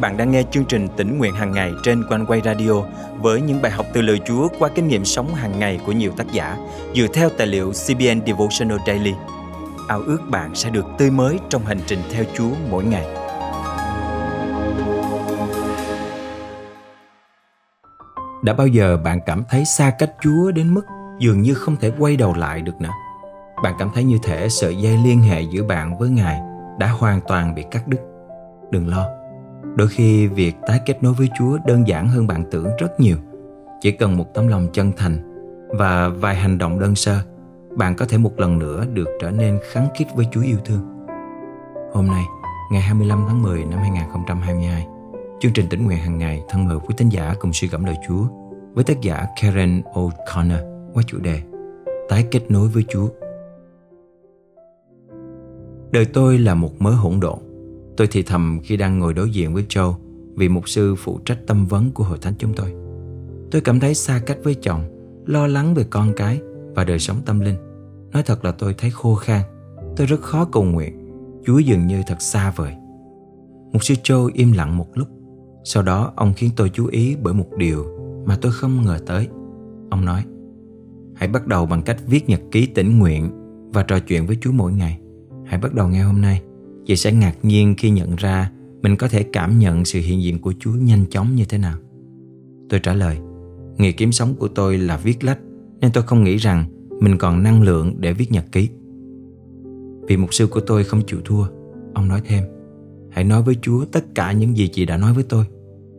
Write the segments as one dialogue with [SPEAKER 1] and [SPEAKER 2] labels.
[SPEAKER 1] bạn đang nghe chương trình tỉnh nguyện hàng ngày trên quanh quay radio với những bài học từ lời Chúa qua kinh nghiệm sống hàng ngày của nhiều tác giả dựa theo tài liệu CBN Devotional Daily. Ao ước bạn sẽ được tươi mới trong hành trình theo Chúa mỗi ngày. Đã bao giờ bạn cảm thấy xa cách Chúa đến mức dường như không thể quay đầu lại được nữa? Bạn cảm thấy như thể sợi dây liên hệ giữa bạn với Ngài đã hoàn toàn bị cắt đứt. Đừng lo, đôi khi việc tái kết nối với chúa đơn giản hơn bạn tưởng rất nhiều chỉ cần một tấm lòng chân thành và vài hành động đơn sơ bạn có thể một lần nữa được trở nên kháng khít với Chúa yêu thương. Hôm nay, ngày 25 tháng 10 năm 2022, chương trình tỉnh nguyện hàng ngày thân mời quý tín giả cùng suy gẫm lời Chúa với tác giả Karen O'Connor qua chủ đề Tái kết nối với Chúa. Đời tôi là một mớ hỗn độn Tôi thì thầm khi đang ngồi đối diện với Joe vì mục sư phụ trách tâm vấn của hội thánh chúng tôi. Tôi cảm thấy xa cách với chồng, lo lắng về con cái và đời sống tâm linh. Nói thật là tôi thấy khô khan, tôi rất khó cầu nguyện, Chúa dường như thật xa vời. Mục sư Joe im lặng một lúc, sau đó ông khiến tôi chú ý bởi một điều mà tôi không ngờ tới. Ông nói, hãy bắt đầu bằng cách viết nhật ký tĩnh nguyện và trò chuyện với Chúa mỗi ngày. Hãy bắt đầu ngay hôm nay chị sẽ ngạc nhiên khi nhận ra mình có thể cảm nhận sự hiện diện của Chúa nhanh chóng như thế nào. Tôi trả lời, nghề kiếm sống của tôi là viết lách nên tôi không nghĩ rằng mình còn năng lượng để viết nhật ký. Vì mục sư của tôi không chịu thua, ông nói thêm, hãy nói với Chúa tất cả những gì chị đã nói với tôi.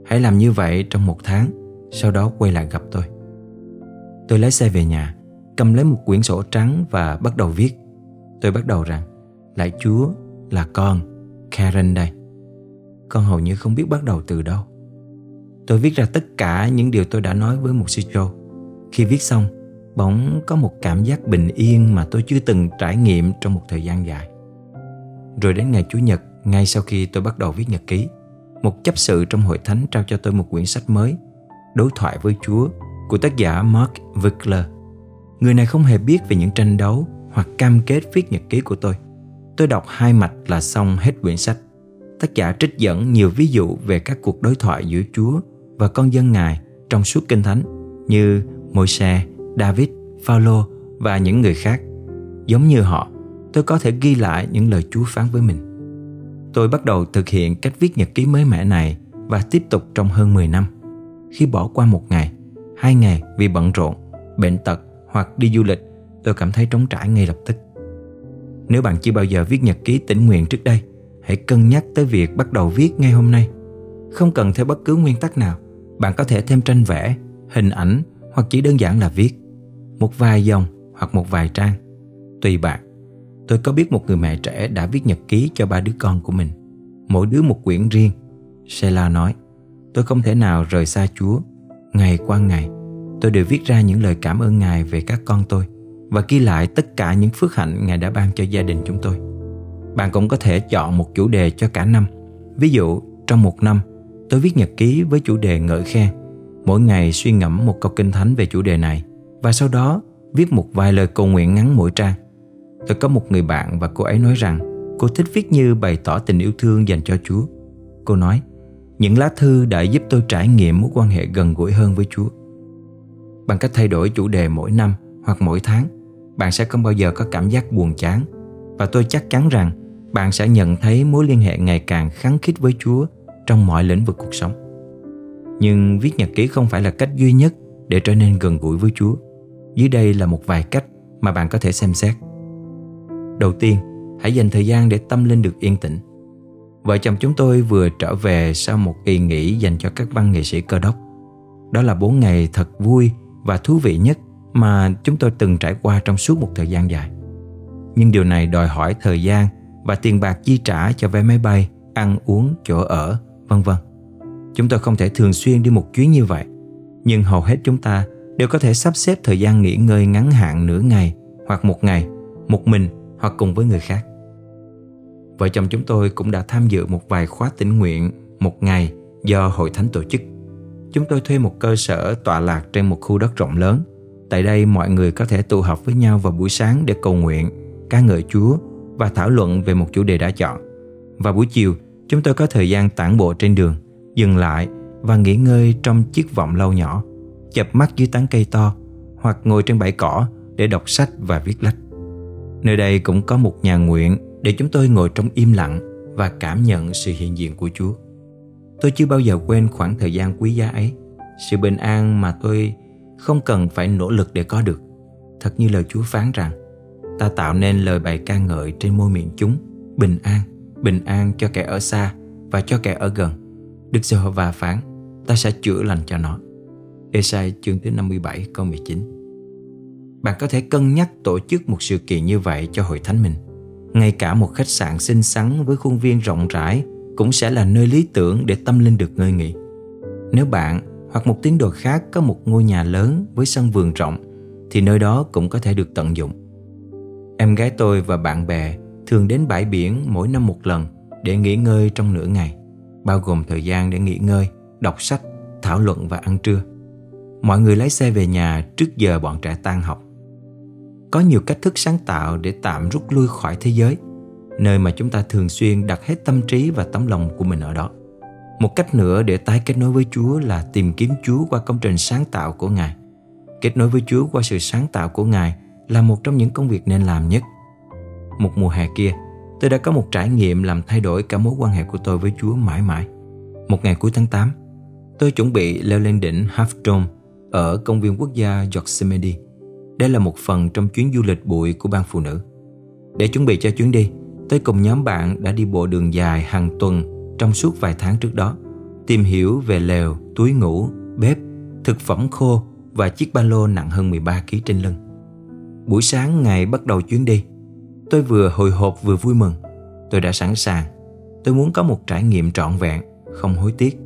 [SPEAKER 1] Hãy làm như vậy trong một tháng, sau đó quay lại gặp tôi. Tôi lái xe về nhà, cầm lấy một quyển sổ trắng và bắt đầu viết. Tôi bắt đầu rằng, lại Chúa là con, Karen đây. Con hầu như không biết bắt đầu từ đâu. Tôi viết ra tất cả những điều tôi đã nói với một sư Joe. Khi viết xong, bỗng có một cảm giác bình yên mà tôi chưa từng trải nghiệm trong một thời gian dài. Rồi đến ngày Chủ nhật, ngay sau khi tôi bắt đầu viết nhật ký, một chấp sự trong hội thánh trao cho tôi một quyển sách mới, Đối thoại với Chúa, của tác giả Mark Wickler. Người này không hề biết về những tranh đấu hoặc cam kết viết nhật ký của tôi. Tôi đọc hai mạch là xong hết quyển sách. Tác giả trích dẫn nhiều ví dụ về các cuộc đối thoại giữa Chúa và con dân Ngài trong suốt Kinh Thánh như Môi-se, David, Phaolô và những người khác. Giống như họ, tôi có thể ghi lại những lời Chúa phán với mình. Tôi bắt đầu thực hiện cách viết nhật ký mới mẻ này và tiếp tục trong hơn 10 năm. Khi bỏ qua một ngày, hai ngày vì bận rộn, bệnh tật hoặc đi du lịch, tôi cảm thấy trống trải ngay lập tức. Nếu bạn chưa bao giờ viết nhật ký tỉnh nguyện trước đây, hãy cân nhắc tới việc bắt đầu viết ngay hôm nay. Không cần theo bất cứ nguyên tắc nào, bạn có thể thêm tranh vẽ, hình ảnh hoặc chỉ đơn giản là viết. Một vài dòng hoặc một vài trang. Tùy bạn. Tôi có biết một người mẹ trẻ đã viết nhật ký cho ba đứa con của mình. Mỗi đứa một quyển riêng. Sheila nói, tôi không thể nào rời xa Chúa. Ngày qua ngày, tôi đều viết ra những lời cảm ơn Ngài về các con tôi và ghi lại tất cả những phước hạnh Ngài đã ban cho gia đình chúng tôi. Bạn cũng có thể chọn một chủ đề cho cả năm. Ví dụ, trong một năm, tôi viết nhật ký với chủ đề ngợi khen. Mỗi ngày suy ngẫm một câu kinh thánh về chủ đề này và sau đó viết một vài lời cầu nguyện ngắn mỗi trang. Tôi có một người bạn và cô ấy nói rằng cô thích viết như bày tỏ tình yêu thương dành cho Chúa. Cô nói, những lá thư đã giúp tôi trải nghiệm mối quan hệ gần gũi hơn với Chúa. Bằng cách thay đổi chủ đề mỗi năm hoặc mỗi tháng, bạn sẽ không bao giờ có cảm giác buồn chán và tôi chắc chắn rằng bạn sẽ nhận thấy mối liên hệ ngày càng khắng khít với Chúa trong mọi lĩnh vực cuộc sống. Nhưng viết nhật ký không phải là cách duy nhất để trở nên gần gũi với Chúa. Dưới đây là một vài cách mà bạn có thể xem xét. Đầu tiên, hãy dành thời gian để tâm linh được yên tĩnh. Vợ chồng chúng tôi vừa trở về sau một kỳ nghỉ dành cho các văn nghệ sĩ cơ đốc. Đó là bốn ngày thật vui và thú vị nhất mà chúng tôi từng trải qua trong suốt một thời gian dài. Nhưng điều này đòi hỏi thời gian và tiền bạc chi trả cho vé máy bay, ăn uống, chỗ ở, vân vân. Chúng tôi không thể thường xuyên đi một chuyến như vậy, nhưng hầu hết chúng ta đều có thể sắp xếp thời gian nghỉ ngơi ngắn hạn nửa ngày hoặc một ngày, một mình hoặc cùng với người khác. Vợ chồng chúng tôi cũng đã tham dự một vài khóa tĩnh nguyện một ngày do hội thánh tổ chức. Chúng tôi thuê một cơ sở tọa lạc trên một khu đất rộng lớn Tại đây mọi người có thể tụ họp với nhau vào buổi sáng để cầu nguyện, ca ngợi Chúa và thảo luận về một chủ đề đã chọn. Và buổi chiều, chúng tôi có thời gian tản bộ trên đường dừng lại và nghỉ ngơi trong chiếc vọng lâu nhỏ, chập mắt dưới tán cây to hoặc ngồi trên bãi cỏ để đọc sách và viết lách. Nơi đây cũng có một nhà nguyện để chúng tôi ngồi trong im lặng và cảm nhận sự hiện diện của Chúa. Tôi chưa bao giờ quên khoảng thời gian quý giá ấy, sự bình an mà tôi không cần phải nỗ lực để có được. Thật như lời Chúa phán rằng, ta tạo nên lời bài ca ngợi trên môi miệng chúng, bình an, bình an cho kẻ ở xa và cho kẻ ở gần. Đức Giê-hô-va phán, ta sẽ chữa lành cho nó. Esai chương thứ 57 câu 19 Bạn có thể cân nhắc tổ chức một sự kiện như vậy cho hội thánh mình. Ngay cả một khách sạn xinh xắn với khuôn viên rộng rãi cũng sẽ là nơi lý tưởng để tâm linh được ngơi nghỉ. Nếu bạn hoặc một tín đồ khác có một ngôi nhà lớn với sân vườn rộng thì nơi đó cũng có thể được tận dụng. Em gái tôi và bạn bè thường đến bãi biển mỗi năm một lần để nghỉ ngơi trong nửa ngày, bao gồm thời gian để nghỉ ngơi, đọc sách, thảo luận và ăn trưa. Mọi người lái xe về nhà trước giờ bọn trẻ tan học. Có nhiều cách thức sáng tạo để tạm rút lui khỏi thế giới, nơi mà chúng ta thường xuyên đặt hết tâm trí và tấm lòng của mình ở đó. Một cách nữa để tái kết nối với Chúa là tìm kiếm Chúa qua công trình sáng tạo của Ngài. Kết nối với Chúa qua sự sáng tạo của Ngài là một trong những công việc nên làm nhất. Một mùa hè kia, tôi đã có một trải nghiệm làm thay đổi cả mối quan hệ của tôi với Chúa mãi mãi. Một ngày cuối tháng 8, tôi chuẩn bị leo lên đỉnh Half Dome ở công viên quốc gia Yosemite. Đây là một phần trong chuyến du lịch bụi của ban phụ nữ. Để chuẩn bị cho chuyến đi, tôi cùng nhóm bạn đã đi bộ đường dài hàng tuần trong suốt vài tháng trước đó, tìm hiểu về lều, túi ngủ, bếp, thực phẩm khô và chiếc ba lô nặng hơn 13 kg trên lưng. Buổi sáng ngày bắt đầu chuyến đi, tôi vừa hồi hộp vừa vui mừng. Tôi đã sẵn sàng. Tôi muốn có một trải nghiệm trọn vẹn, không hối tiếc.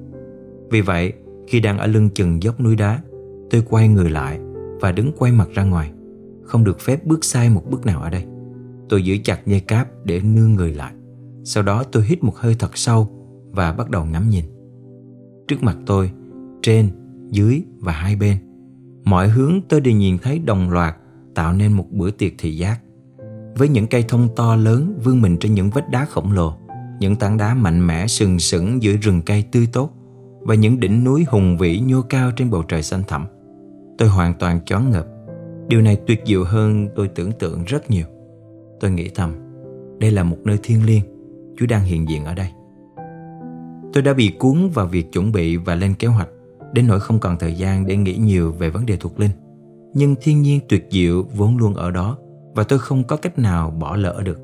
[SPEAKER 1] Vì vậy, khi đang ở lưng chừng dốc núi đá, tôi quay người lại và đứng quay mặt ra ngoài. Không được phép bước sai một bước nào ở đây. Tôi giữ chặt dây cáp để nương người lại. Sau đó tôi hít một hơi thật sâu và bắt đầu ngắm nhìn. Trước mặt tôi, trên, dưới và hai bên, mọi hướng tôi đều nhìn thấy đồng loạt tạo nên một bữa tiệc thị giác. Với những cây thông to lớn vươn mình trên những vách đá khổng lồ, những tảng đá mạnh mẽ sừng sững giữa rừng cây tươi tốt và những đỉnh núi hùng vĩ nhô cao trên bầu trời xanh thẳm. Tôi hoàn toàn choáng ngợp. Điều này tuyệt diệu hơn tôi tưởng tượng rất nhiều. Tôi nghĩ thầm, đây là một nơi thiêng liêng, Chúa đang hiện diện ở đây. Tôi đã bị cuốn vào việc chuẩn bị và lên kế hoạch, đến nỗi không còn thời gian để nghĩ nhiều về vấn đề thuộc linh. Nhưng thiên nhiên tuyệt diệu vốn luôn ở đó và tôi không có cách nào bỏ lỡ được.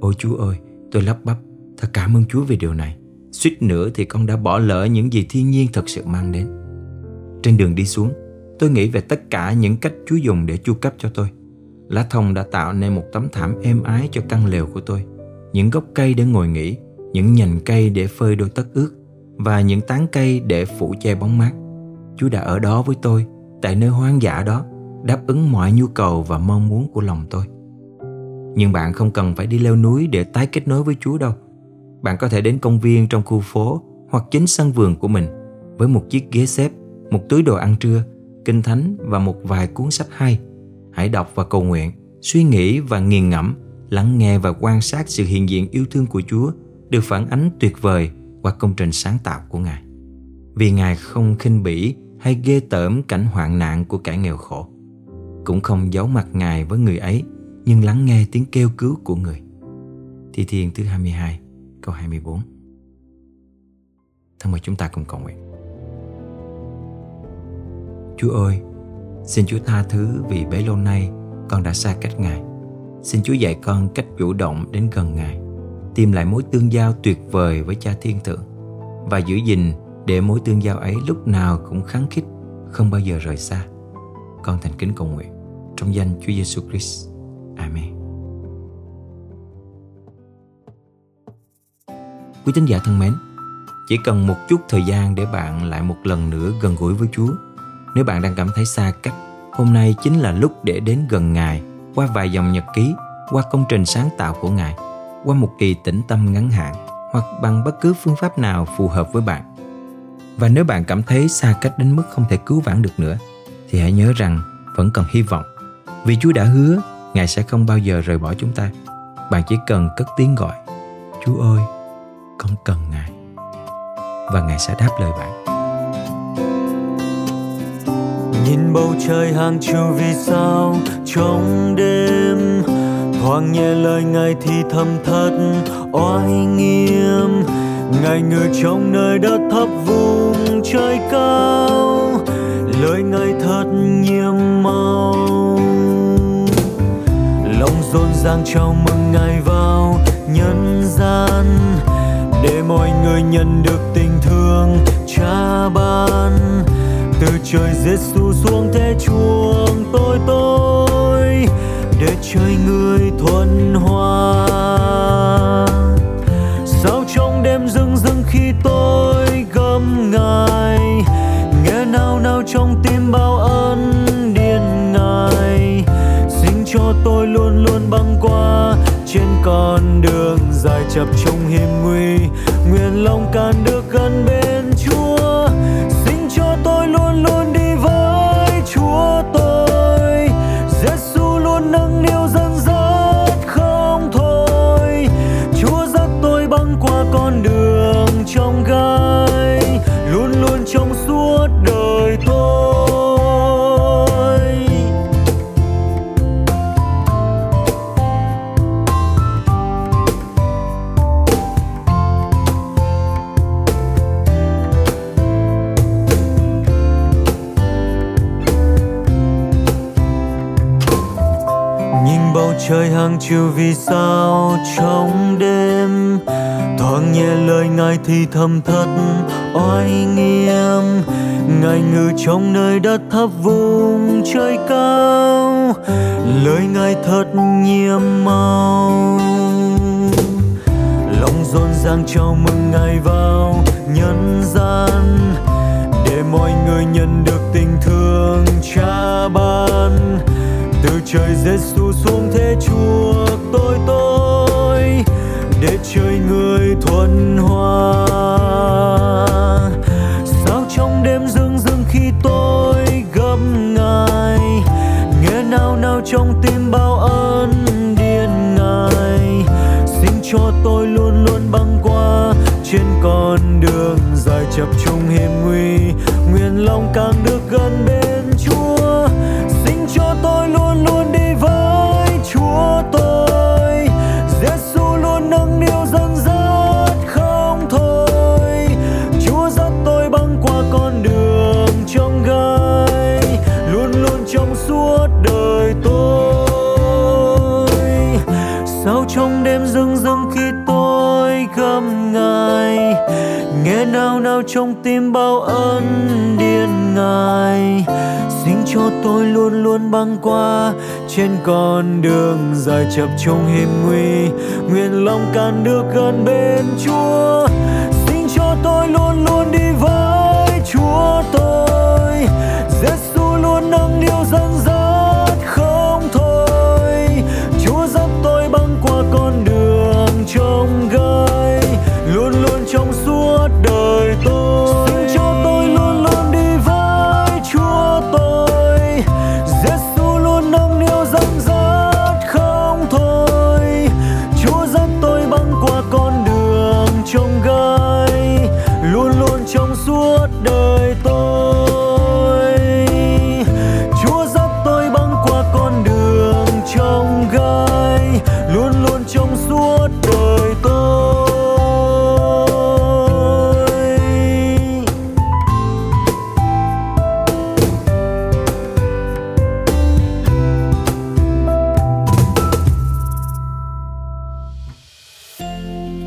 [SPEAKER 1] Ôi Chúa ơi, tôi lắp bắp, thật cảm ơn Chúa về điều này. Suýt nữa thì con đã bỏ lỡ những gì thiên nhiên thật sự mang đến. Trên đường đi xuống, tôi nghĩ về tất cả những cách Chúa dùng để chu cấp cho tôi. Lá thông đã tạo nên một tấm thảm êm ái cho căn lều của tôi. Những gốc cây để ngồi nghỉ, những nhành cây để phơi đôi tất ướt và những tán cây để phủ che bóng mát. Chúa đã ở đó với tôi, tại nơi hoang dã đó, đáp ứng mọi nhu cầu và mong muốn của lòng tôi. Nhưng bạn không cần phải đi leo núi để tái kết nối với Chúa đâu. Bạn có thể đến công viên trong khu phố hoặc chính sân vườn của mình với một chiếc ghế xếp, một túi đồ ăn trưa, kinh thánh và một vài cuốn sách hay. Hãy đọc và cầu nguyện, suy nghĩ và nghiền ngẫm, lắng nghe và quan sát sự hiện diện yêu thương của Chúa được phản ánh tuyệt vời qua công trình sáng tạo của Ngài. Vì Ngài không khinh bỉ hay ghê tởm cảnh hoạn nạn của kẻ nghèo khổ. Cũng không giấu mặt Ngài với người ấy, nhưng lắng nghe tiếng kêu cứu của người. Thi Thiên thứ 22, câu 24 Thân mời chúng ta cùng cầu nguyện. Chúa ơi, xin Chúa tha thứ vì bấy lâu nay con đã xa cách Ngài. Xin Chúa dạy con cách chủ động đến gần Ngài tìm lại mối tương giao tuyệt vời với cha thiên thượng và giữ gìn để mối tương giao ấy lúc nào cũng kháng khích, không bao giờ rời xa. Con thành kính cầu nguyện trong danh Chúa Giêsu Christ. Amen. Quý tín giả thân mến, chỉ cần một chút thời gian để bạn lại một lần nữa gần gũi với Chúa. Nếu bạn đang cảm thấy xa cách, hôm nay chính là lúc để đến gần Ngài qua vài dòng nhật ký, qua công trình sáng tạo của Ngài qua một kỳ tĩnh tâm ngắn hạn hoặc bằng bất cứ phương pháp nào phù hợp với bạn. Và nếu bạn cảm thấy xa cách đến mức không thể cứu vãn được nữa, thì hãy nhớ rằng vẫn còn hy vọng. Vì Chúa đã hứa, Ngài sẽ không bao giờ rời bỏ chúng ta. Bạn chỉ cần cất tiếng gọi, Chúa ơi, con cần Ngài. và Ngài sẽ đáp lời bạn.
[SPEAKER 2] Nhìn bầu trời hàng chiều vì sao trong đêm thoáng nhẹ lời Ngài thì thầm thật oai nghiêm. Ngài ngự trong nơi đất thấp vùng trời cao. Lời Ngài thật nhiệm màu. Lòng rộn ràng chào mừng Ngài vào nhân gian. Để mọi người nhận được tình thương cha ban. Từ trời Giêsu xuống thế chuông tôi tôi để chơi người thuần hoa. Sao trong đêm rưng rưng khi tôi gầm ngài, nghe nào nào trong tim bao ân điên ngài. Xin cho tôi luôn luôn băng qua, trên con đường dài chập trong hiểm nguy. Nguyện lòng can được gần bên trong đêm. Thoáng nhẹ lời ngài thì thầm thật oai nghiêm. Ngài ngự trong nơi đất thấp vùng trời cao. Lời ngài thật nhiệm màu. Lòng rộn ràng chào mừng ngài vào nhân gian. Để mọi người nhận được tình thương cha ban. Từ trời Giêsu xuống thế chuộc tôi tôi để chơi người thuần hoa. Sao trong đêm rưng rưng khi tôi gặp ngài nghe nào nào trong tim bao ơn điên ngài. Xin cho tôi luôn luôn băng qua, trên con đường dài chập trùng hiểm nguy. Nguyện lòng càng được gần bên sao trong tim bao ân điên ngài xin cho tôi luôn luôn băng qua trên con đường dài chập trong hiểm nguy. Nguyện lòng can được gần bên chúa. Xin cho tôi luôn luôn đi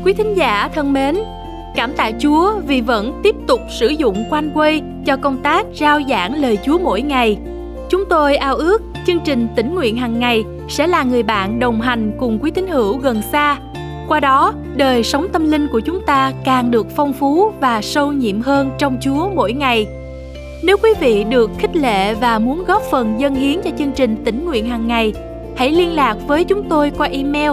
[SPEAKER 3] Quý thính giả thân mến, cảm tạ Chúa vì vẫn tiếp tục sử dụng quanh quay cho công tác rao giảng lời Chúa mỗi ngày. Chúng tôi ao ước chương trình tỉnh nguyện hàng ngày sẽ là người bạn đồng hành cùng quý tín hữu gần xa. Qua đó, đời sống tâm linh của chúng ta càng được phong phú và sâu nhiệm hơn trong Chúa mỗi ngày. Nếu quý vị được khích lệ và muốn góp phần dân hiến cho chương trình tỉnh nguyện hàng ngày, hãy liên lạc với chúng tôi qua email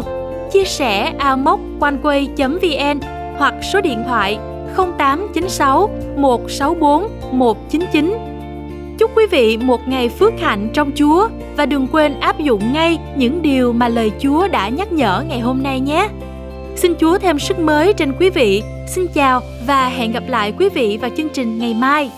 [SPEAKER 3] chia sẻ amoconeway.vn hoặc số điện thoại 0896 164 199. Chúc quý vị một ngày phước hạnh trong Chúa và đừng quên áp dụng ngay những điều mà lời Chúa đã nhắc nhở ngày hôm nay nhé. Xin Chúa thêm sức mới trên quý vị. Xin chào và hẹn gặp lại quý vị vào chương trình ngày mai.